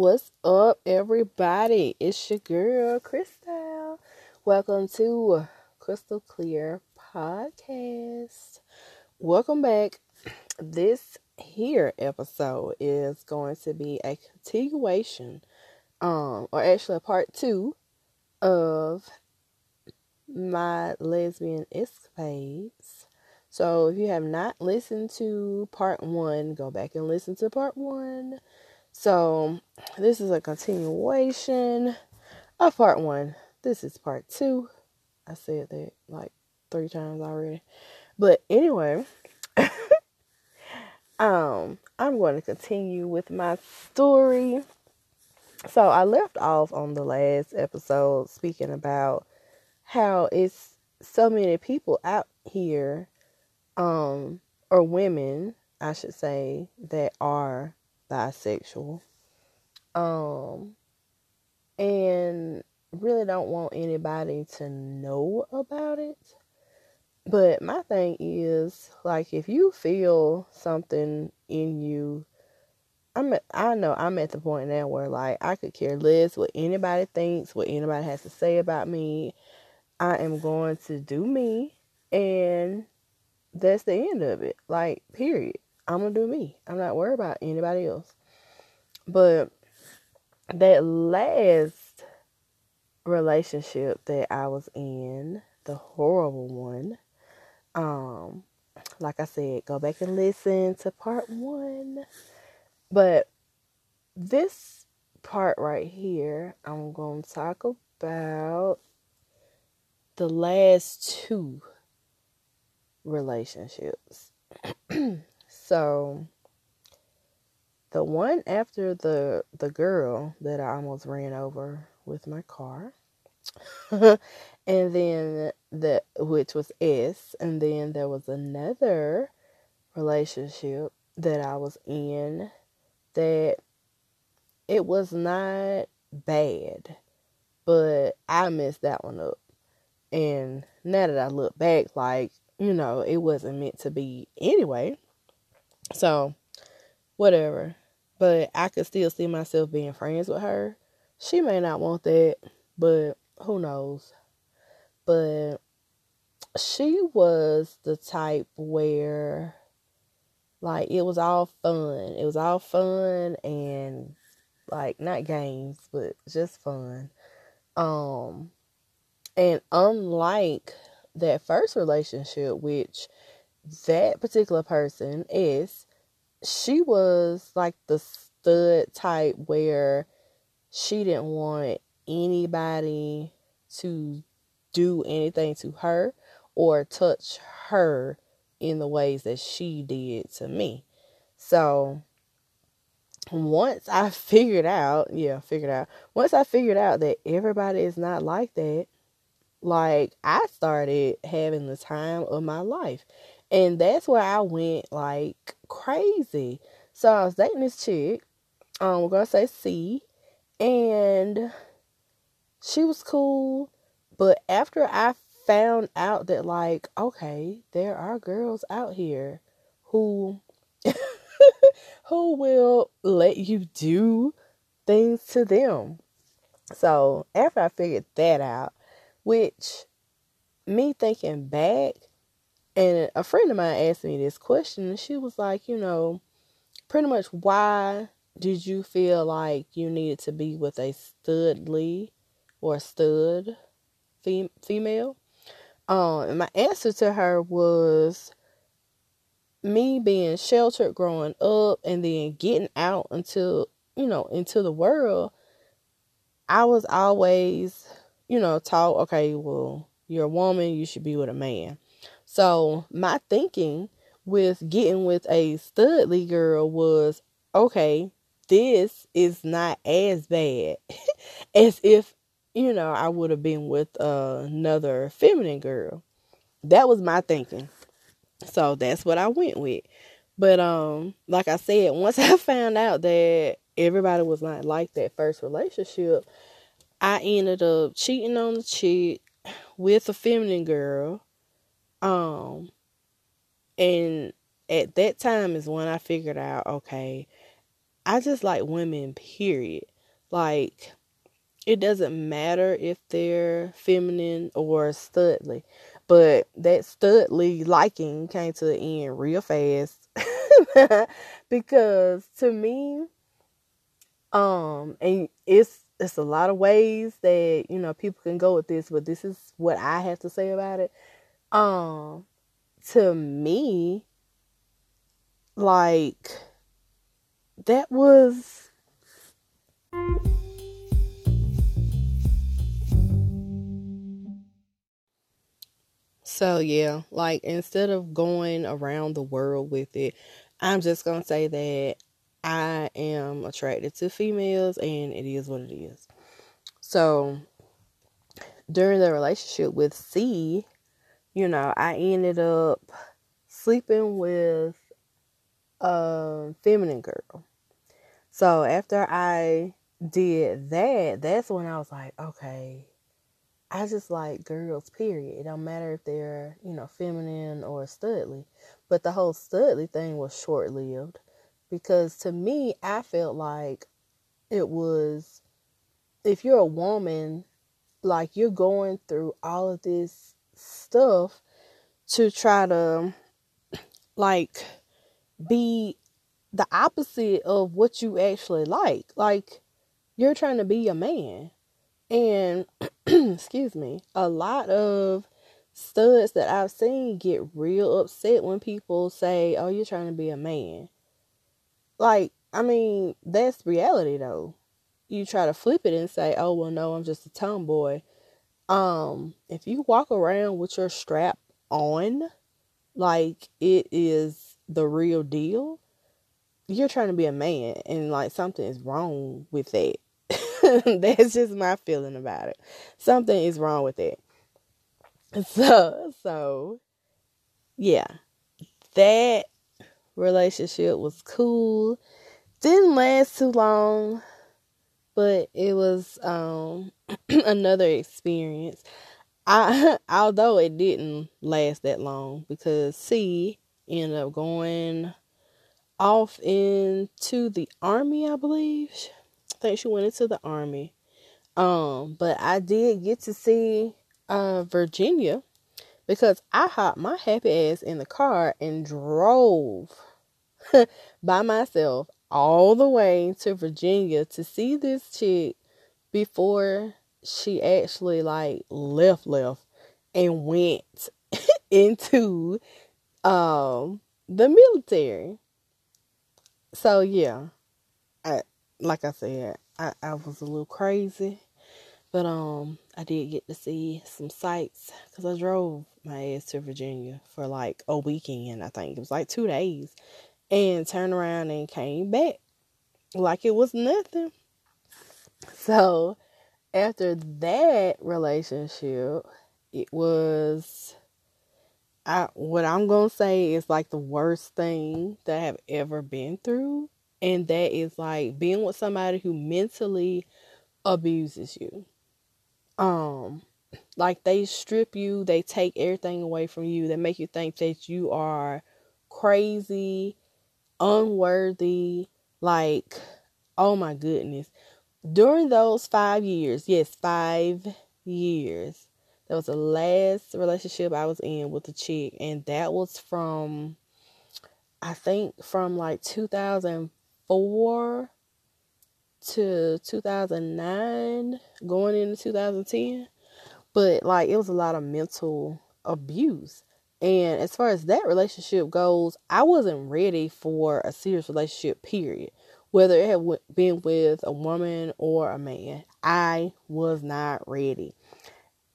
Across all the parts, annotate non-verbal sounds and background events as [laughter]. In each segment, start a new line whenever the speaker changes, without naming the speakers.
What's up, everybody? It's your girl, Crystal. Welcome to Crystal Clear Podcast. Welcome back. This here episode is going to be a continuation, um, or actually a part two of my lesbian escapades. So if you have not listened to part one, go back and listen to part one. So this is a continuation of part one. This is part two. I said that like three times already. But anyway, [laughs] um, I'm going to continue with my story. So I left off on the last episode speaking about how it's so many people out here um, or women, I should say, that are bisexual. Um, and really don't want anybody to know about it. But my thing is, like, if you feel something in you, I'm at, I know I'm at the point now where like I could care less what anybody thinks, what anybody has to say about me. I am going to do me, and that's the end of it. Like, period. I'm gonna do me. I'm not worried about anybody else. But that last relationship that I was in, the horrible one, um, like I said, go back and listen to part one. But this part right here, I'm to talk about the last two relationships. [clears throat] so the one after the the girl that I almost ran over with my car. [laughs] and then the which was S and then there was another relationship that I was in that it was not bad, but I messed that one up. And now that I look back, like, you know, it wasn't meant to be anyway. So, whatever. But I could still see myself being friends with her. She may not want that, but who knows? But she was the type where like it was all fun. It was all fun and like not games, but just fun. Um and unlike that first relationship, which that particular person is, she was like the stud type where she didn't want anybody to do anything to her or touch her in the ways that she did to me. So once I [laughs] figured out, yeah, figured out, once I figured out that everybody is not like that, like I started having the time of my life. And that's where I went like crazy. So I was dating this chick, um, we're gonna say C, and she was cool. But after I found out that like, okay, there are girls out here who [laughs] who will let you do things to them. So after I figured that out, which me thinking back, and a friend of mine asked me this question, and she was like, you know, pretty much why did you feel like you needed to be with a studly or stud fem- female? Um, and my answer to her was me being sheltered growing up and then getting out into you know into the world. I was always you know, taught, okay, well, you're a woman, you should be with a man. So my thinking with getting with a studly girl was, okay, this is not as bad [laughs] as if, you know, I would have been with uh, another feminine girl. That was my thinking. So that's what I went with. But um, like I said, once [laughs] I found out that everybody was not like that first relationship, I ended up cheating on the chick with a feminine girl. Um, and at that time is when I figured out, okay, I just like women, period. Like, it doesn't matter if they're feminine or studly, but that studly liking came to the end real fast [laughs] because to me, um, and it's it's a lot of ways that you know people can go with this, but this is what I have to say about it. Um, to me, like that was so yeah like instead of going around the world with it i'm just gonna say that i am attracted to females and it is what it is. So during the relationship with c you know i ended up sleeping with a feminine girl. So after I did that, that's when I was like, okay, I just like girls, period. It don't matter if they're, you know, feminine or studly. But the whole studly thing was short lived because to me, I felt like it was, if you're a woman, like you're going through all of this stuff to try to, like, be the opposite of what you actually like. Like you're trying to be a man. And [clears throat] excuse me, a lot of studs that I've seen get real upset when people say, "Oh, you're trying to be a man." Like, I mean, that's reality though. You try to flip it and say, "Oh, well, no, I'm just a tomboy." Um, if you walk around with your strap on, like it is the real deal, you're trying to be a man and like something is wrong with that. [laughs] That's just my feeling about it. Something is wrong with it. [laughs] So, so yeah. That relationship was cool. Didn't last too long, but it was um [clears throat] another experience. I [laughs] although it didn't last that long because C ended up going off into the army, I believe. I think she went into the army. Um, but I did get to see uh Virginia because I hopped my happy ass in the car and drove [laughs] by myself all the way to Virginia to see this chick before she actually like left left and went [laughs] into um the military. So yeah, I like I said, I, I was a little crazy, but um I did get to see some sights because I drove my ass to Virginia for like a weekend. I think it was like two days, and turned around and came back like it was nothing. So after that relationship, it was I what I'm gonna say is like the worst thing that I have ever been through, and that is like being with somebody who mentally abuses you. Um, like they strip you, they take everything away from you, they make you think that you are crazy, unworthy, like oh my goodness. During those five years, yes, five years, that was the last relationship I was in with a chick, and that was from, I think, from like 2004 to 2009, going into 2010. But like, it was a lot of mental abuse. And as far as that relationship goes, I wasn't ready for a serious relationship, period. Whether it had been with a woman or a man, I was not ready.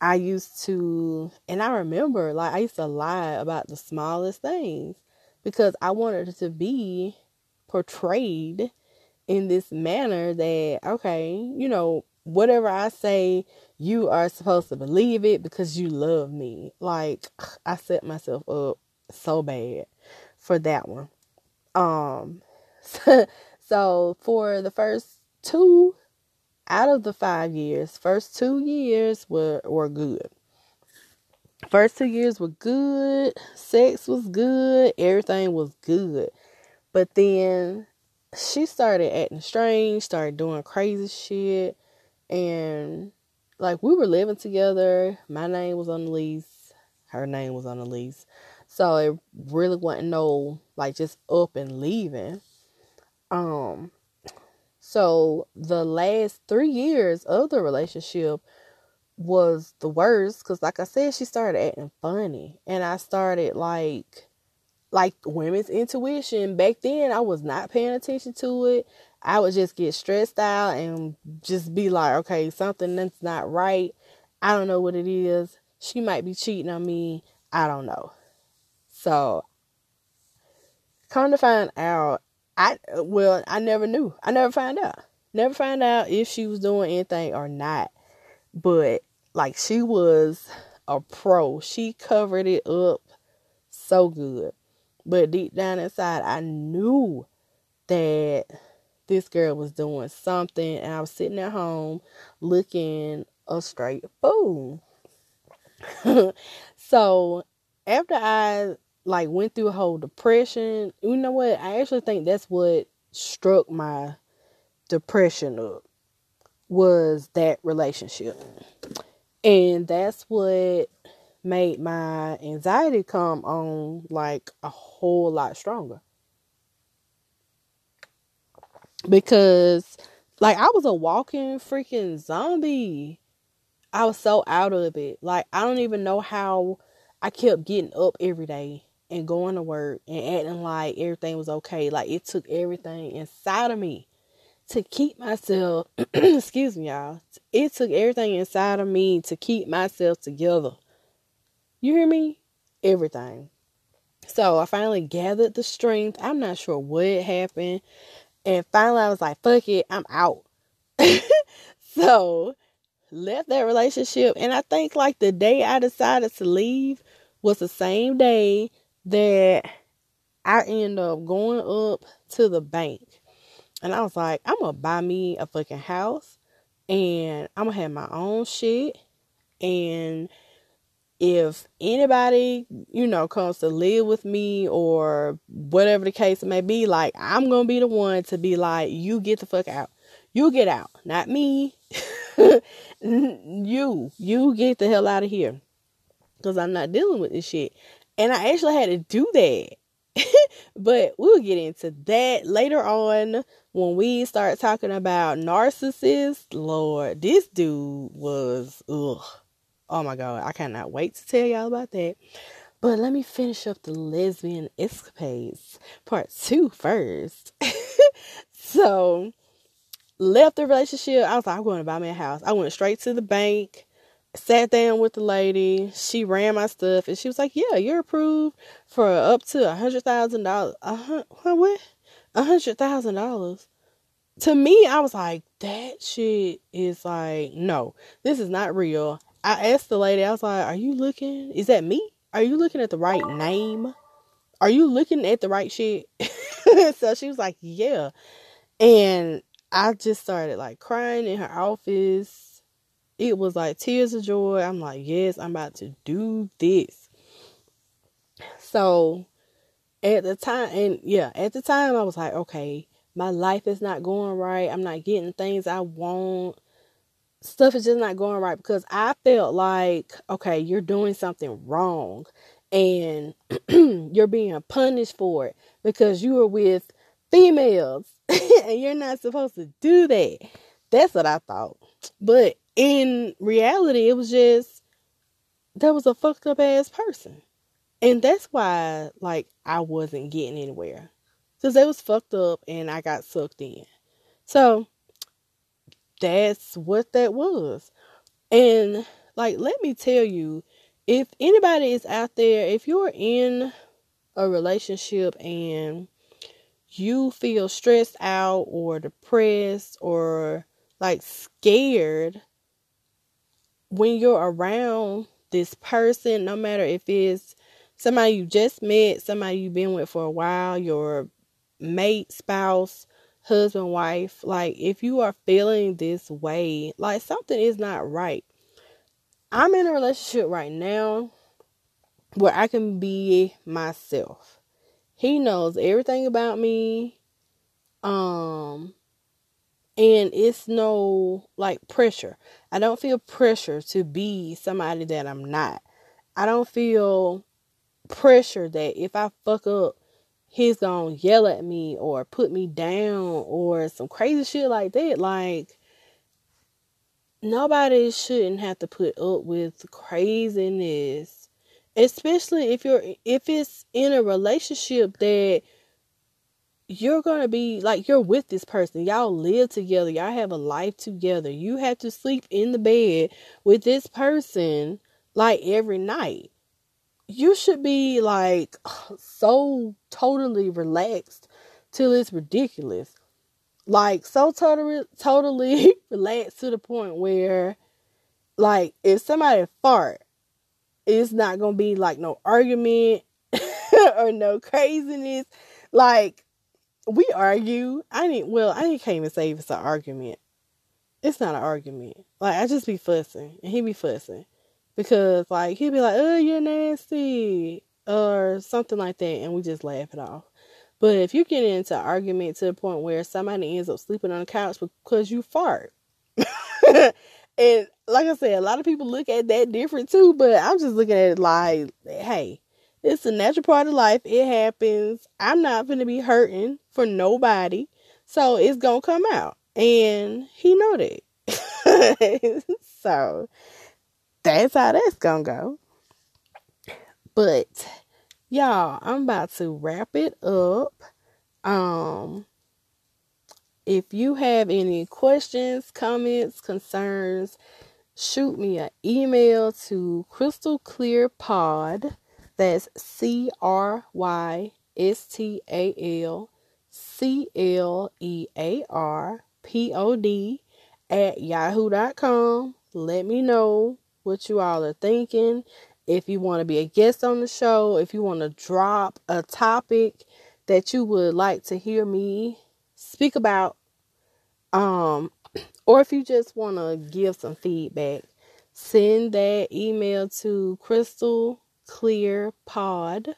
I used to, and I remember, like, I used to lie about the smallest things because I wanted to be portrayed in this manner that, okay, you know, whatever I say, you are supposed to believe it because you love me. Like, [sighs] I set myself up so bad for that one. Um, [laughs] so for the first two out of the five years, first two years were, were good. First two years were good. Sex was good. Everything was good. But then she started acting strange, started doing crazy shit, and like we were living together. My name was on the lease, her name was on the lease, so it really wasn't no like just up and leaving. Um, so the last three years of the relationship was the worst because, like I said, she started acting funny, and I started like like women's intuition. Back then, I was not paying attention to it. I would just get stressed out and just be like, okay, something that's not right. I don't know what it is. She might be cheating on me. I don't know. So, come to find out, I well, I never knew. I never found out. Never found out if she was doing anything or not. But like she was a pro. She covered it up so good. But deep down inside, I knew that this girl was doing something, and I was sitting at home looking a straight fool. [laughs] so after I like went through a whole depression, you know what? I actually think that's what struck my depression up was that relationship. And that's what made my anxiety come on like a whole lot stronger. Because like I was a walking freaking zombie. I was so out of it. Like I don't even know how I kept getting up every day and going to work and acting like everything was okay. Like it took everything inside of me to keep myself [clears throat] excuse me y'all. It took everything inside of me to keep myself together. You hear me? Everything. So I finally gathered the strength. I'm not sure what happened. And finally I was like, fuck it, I'm out. [laughs] so left that relationship. And I think like the day I decided to leave was the same day that I end up going up to the bank. And I was like, I'm gonna buy me a fucking house and I'm gonna have my own shit and if anybody, you know, comes to live with me or whatever the case may be, like I'm gonna be the one to be like, you get the fuck out. You get out, not me. [laughs] you, you get the hell out of here. Cause I'm not dealing with this shit. And I actually had to do that. [laughs] but we'll get into that later on when we start talking about narcissists. Lord, this dude was ugh Oh my god, I cannot wait to tell y'all about that. But let me finish up the lesbian escapades part two first. [laughs] so, left the relationship. I was like, I'm going to buy me a house. I went straight to the bank, sat down with the lady. She ran my stuff, and she was like, "Yeah, you're approved for up to a hundred thousand dollars. Uh, what? A hundred thousand dollars." To me, I was like, that shit is like, no, this is not real. I asked the lady, I was like, Are you looking? Is that me? Are you looking at the right name? Are you looking at the right shit? [laughs] so she was like, Yeah. And I just started like crying in her office. It was like tears of joy. I'm like, Yes, I'm about to do this. So at the time, and yeah, at the time, I was like, Okay, my life is not going right. I'm not getting things I want stuff is just not going right because I felt like, okay, you're doing something wrong and [clears throat] you're being punished for it because you were with females [laughs] and you're not supposed to do that. That's what I thought. But in reality, it was just that was a fucked up ass person. And that's why like I wasn't getting anywhere. Cuz they was fucked up and I got sucked in. So, that's what that was. And like let me tell you, if anybody is out there, if you're in a relationship and you feel stressed out or depressed or like scared when you're around this person, no matter if it's somebody you just met, somebody you've been with for a while, your mate, spouse, husband, wife, like if you are feeling this way, like something is not right. I'm in a relationship right now where I can be myself. He knows everything about me. Um and it's no like pressure. I don't feel pressure to be somebody that I'm not. I don't feel pressure that if I fuck up, he's gonna yell at me or put me down or some crazy shit like that. Like nobody shouldn't have to put up with craziness, especially if you're if it's in a relationship that you're gonna be like you're with this person. Y'all live together. Y'all have a life together. You have to sleep in the bed with this person like every night. You should be like [sighs] so totally relaxed till it's ridiculous. Like so totally totally [laughs] relaxed to the point where like if somebody fart it's not gonna be like no argument [laughs] or no craziness. Like we argue. I didn't. Well, I didn't can't even say if it's an argument. It's not an argument. Like I just be fussing, and he be fussing because like he'd be like, "Oh, you're nasty," or something like that, and we just laugh it off. But if you get into an argument to the point where somebody ends up sleeping on the couch because you fart, [laughs] and like I said, a lot of people look at that different too. But I'm just looking at it like, hey, it's a natural part of life. It happens. I'm not to be hurting for nobody. So it's to come out. And he know that. [laughs] so that's how that's to go. But y'all, I'm about to wrap it up. Um if you have any questions, comments, concerns, shoot me an email to crystal clear pod that's C R Y S T A L C L E A R P O D at yahoo.com. Let me know what you all are thinking. If you want to be a guest on the show, if you want to drop a topic that you would like to hear me speak about, um, [clears throat] or if you just want to give some feedback, send that email to Crystal clearpod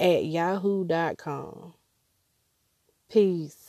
at yahoo.com. Peace.